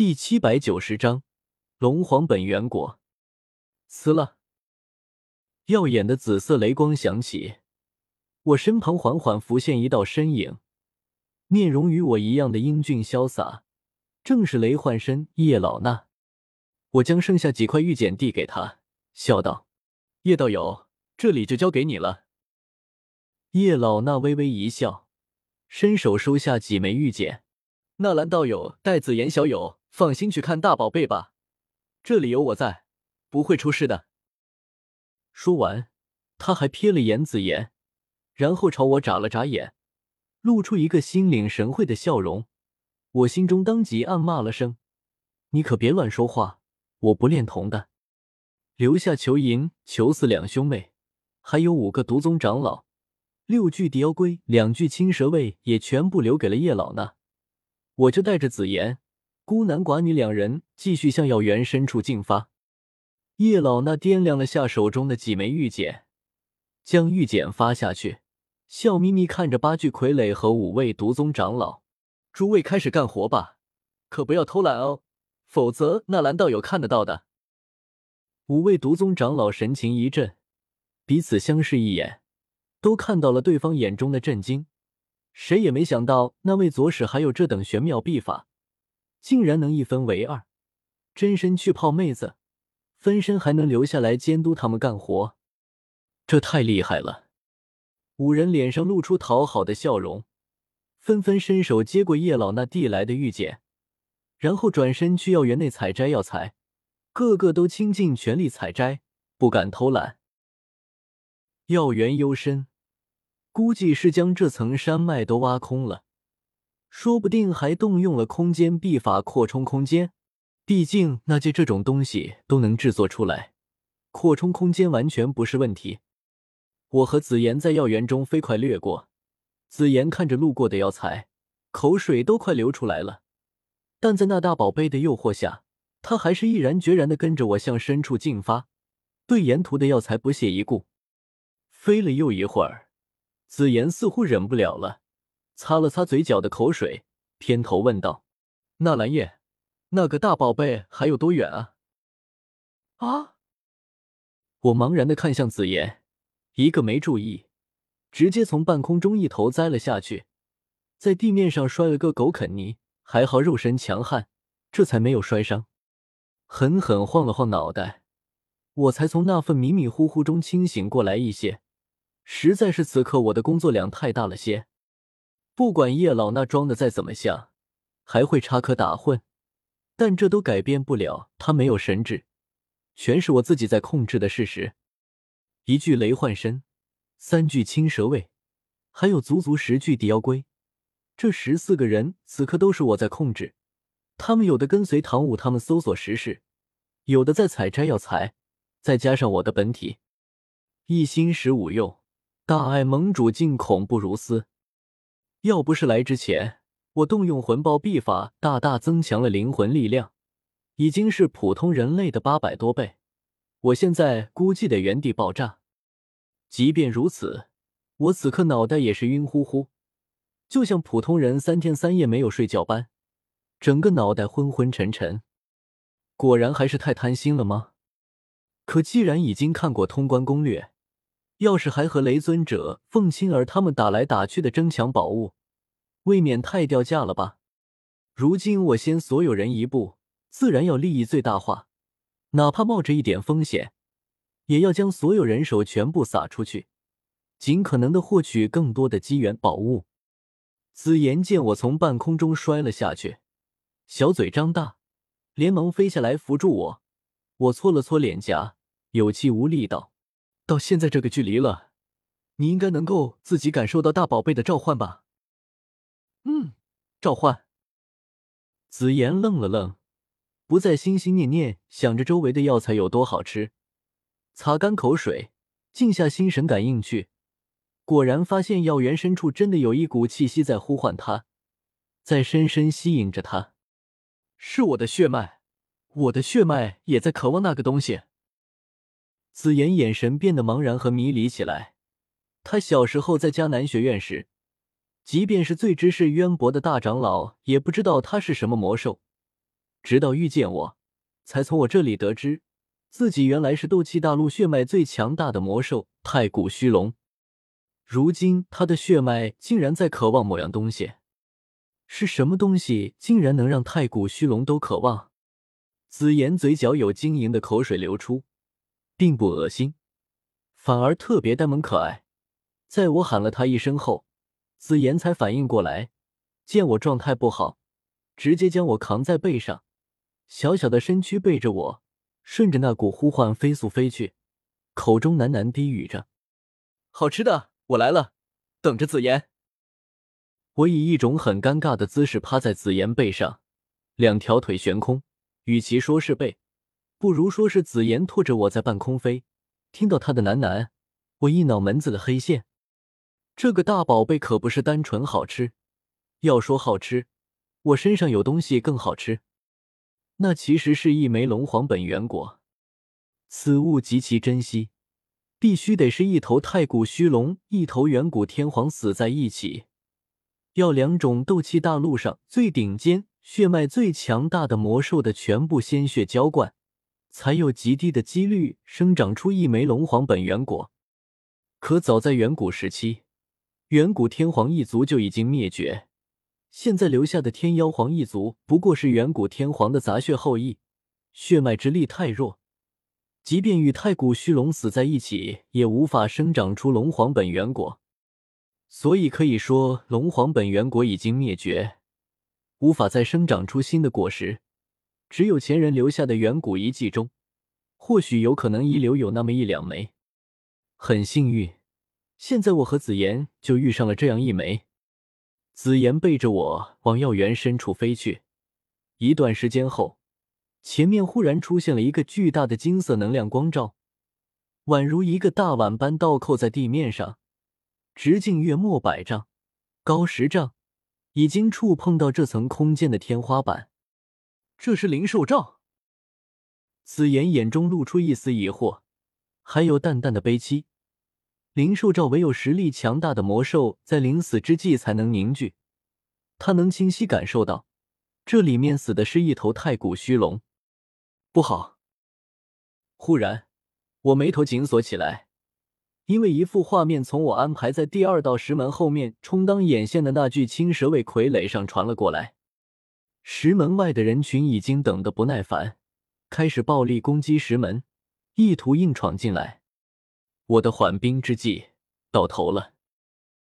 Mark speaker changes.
Speaker 1: 第七百九十章，龙皇本源果。撕了！耀眼的紫色雷光响起，我身旁缓缓浮现一道身影，面容与我一样的英俊潇洒，正是雷幻身叶老衲。我将剩下几块玉简递给他，笑道：“叶道友，这里就交给你了。”叶老那微微一笑，伸手收下几枚玉简。纳兰道友，带紫言小友放心去看大宝贝吧，这里有我在，不会出事的。说完，他还瞥了眼紫妍，然后朝我眨了眨眼，露出一个心领神会的笑容。我心中当即暗骂了声：“你可别乱说话，我不恋童的。”留下裘银、裘四两兄妹，还有五个毒宗长老，六具地妖龟，两具青蛇卫，也全部留给了叶老呢。我就带着紫妍、孤男寡女两人继续向药园深处进发。叶老那掂量了下手中的几枚玉简，将玉简发下去，笑眯眯看着八具傀儡和五位毒宗长老：“诸位开始干活吧，可不要偷懒哦，否则纳兰道友看得到的。”五位毒宗长老神情一震，彼此相视一眼，都看到了对方眼中的震惊。谁也没想到，那位左使还有这等玄妙秘法，竟然能一分为二，真身去泡妹子，分身还能留下来监督他们干活，这太厉害了！五人脸上露出讨好的笑容，纷纷伸手接过叶老那递来的玉简，然后转身去药园内采摘药材，个个都倾尽全力采摘，不敢偷懒。药园幽深。估计是将这层山脉都挖空了，说不定还动用了空间秘法扩充空间。毕竟那些这种东西都能制作出来，扩充空间完全不是问题。我和紫妍在药园中飞快掠过，紫妍看着路过的药材，口水都快流出来了。但在那大宝贝的诱惑下，她还是毅然决然的跟着我向深处进发，对沿途的药材不屑一顾。飞了又一会儿。紫妍似乎忍不了了，擦了擦嘴角的口水，偏头问道：“纳兰叶，那个大宝贝还有多远啊？”
Speaker 2: 啊！
Speaker 1: 我茫然的看向紫妍，一个没注意，直接从半空中一头栽了下去，在地面上摔了个狗啃泥，还好肉身强悍，这才没有摔伤。狠狠晃了晃脑袋，我才从那份迷迷糊糊中清醒过来一些。实在是此刻我的工作量太大了些，不管叶老那装的再怎么像，还会插科打诨，但这都改变不了他没有神智，全是我自己在控制的事实。一具雷幻身，三具青蛇卫，还有足足十具地妖龟，这十四个人此刻都是我在控制。他们有的跟随唐舞他们搜索实事，有的在采摘药材，再加上我的本体，一心十五用。大爱盟主竟恐怖如斯！要不是来之前我动用魂爆秘法，大大增强了灵魂力量，已经是普通人类的八百多倍。我现在估计得原地爆炸。即便如此，我此刻脑袋也是晕乎乎，就像普通人三天三夜没有睡觉般，整个脑袋昏昏沉沉。果然还是太贪心了吗？可既然已经看过通关攻略。要是还和雷尊者、凤青儿他们打来打去的争抢宝物，未免太掉价了吧？如今我先所有人一步，自然要利益最大化，哪怕冒着一点风险，也要将所有人手全部撒出去，尽可能的获取更多的机缘宝物。紫妍见我从半空中摔了下去，小嘴张大，连忙飞下来扶住我。我搓了搓脸颊，有气无力道。到现在这个距离了，你应该能够自己感受到大宝贝的召唤吧？
Speaker 2: 嗯，召唤。
Speaker 1: 紫妍愣了愣，不再心心念念想着周围的药材有多好吃，擦干口水，静下心神感应去，果然发现药园深处真的有一股气息在呼唤他，在深深吸引着他。是我的血脉，我的血脉也在渴望那个东西。紫妍眼神变得茫然和迷离起来。他小时候在迦南学院时，即便是最知识渊博的大长老，也不知道他是什么魔兽。直到遇见我，才从我这里得知，自己原来是斗气大陆血脉最强大的魔兽太古虚龙。如今他的血脉竟然在渴望某样东西，是什么东西竟然能让太古虚龙都渴望？紫妍嘴角有晶莹的口水流出，并不恶心，反而特别呆萌可爱。在我喊了他一声后，紫妍才反应过来，见我状态不好，直接将我扛在背上，小小的身躯背着我，顺着那股呼唤飞速飞去，口中喃喃低语着：“好吃的。”我来了，等着紫妍。我以一种很尴尬的姿势趴在紫妍背上，两条腿悬空。与其说是背，不如说是紫妍拖着我在半空飞。听到她的喃喃，我一脑门子的黑线。这个大宝贝可不是单纯好吃，要说好吃，我身上有东西更好吃，那其实是一枚龙皇本源果。此物极其珍惜。必须得是一头太古虚龙，一头远古天皇死在一起，要两种斗气大陆上最顶尖、血脉最强大的魔兽的全部鲜血浇灌，才有极低的几率生长出一枚龙皇本源果。可早在远古时期，远古天皇一族就已经灭绝，现在留下的天妖皇一族不过是远古天皇的杂血后裔，血脉之力太弱。即便与太古虚龙死在一起，也无法生长出龙皇本源果，所以可以说龙皇本源果已经灭绝，无法再生长出新的果实。只有前人留下的远古遗迹中，或许有可能遗留有那么一两枚。很幸运，现在我和紫妍就遇上了这样一枚。紫妍背着我往药园深处飞去，一段时间后。前面忽然出现了一个巨大的金色能量光罩，宛如一个大碗般倒扣在地面上，直径约莫百丈，高十丈，已经触碰到这层空间的天花板。这是灵兽罩。紫妍眼中露出一丝疑惑，还有淡淡的悲戚。灵兽罩唯有实力强大的魔兽在临死之际才能凝聚，他能清晰感受到，这里面死的是一头太古虚龙。不好！忽然，我眉头紧锁起来，因为一幅画面从我安排在第二道石门后面充当眼线的那具青蛇尾傀儡上传了过来。石门外的人群已经等得不耐烦，开始暴力攻击石门，意图硬闯进来。我的缓兵之计到头了。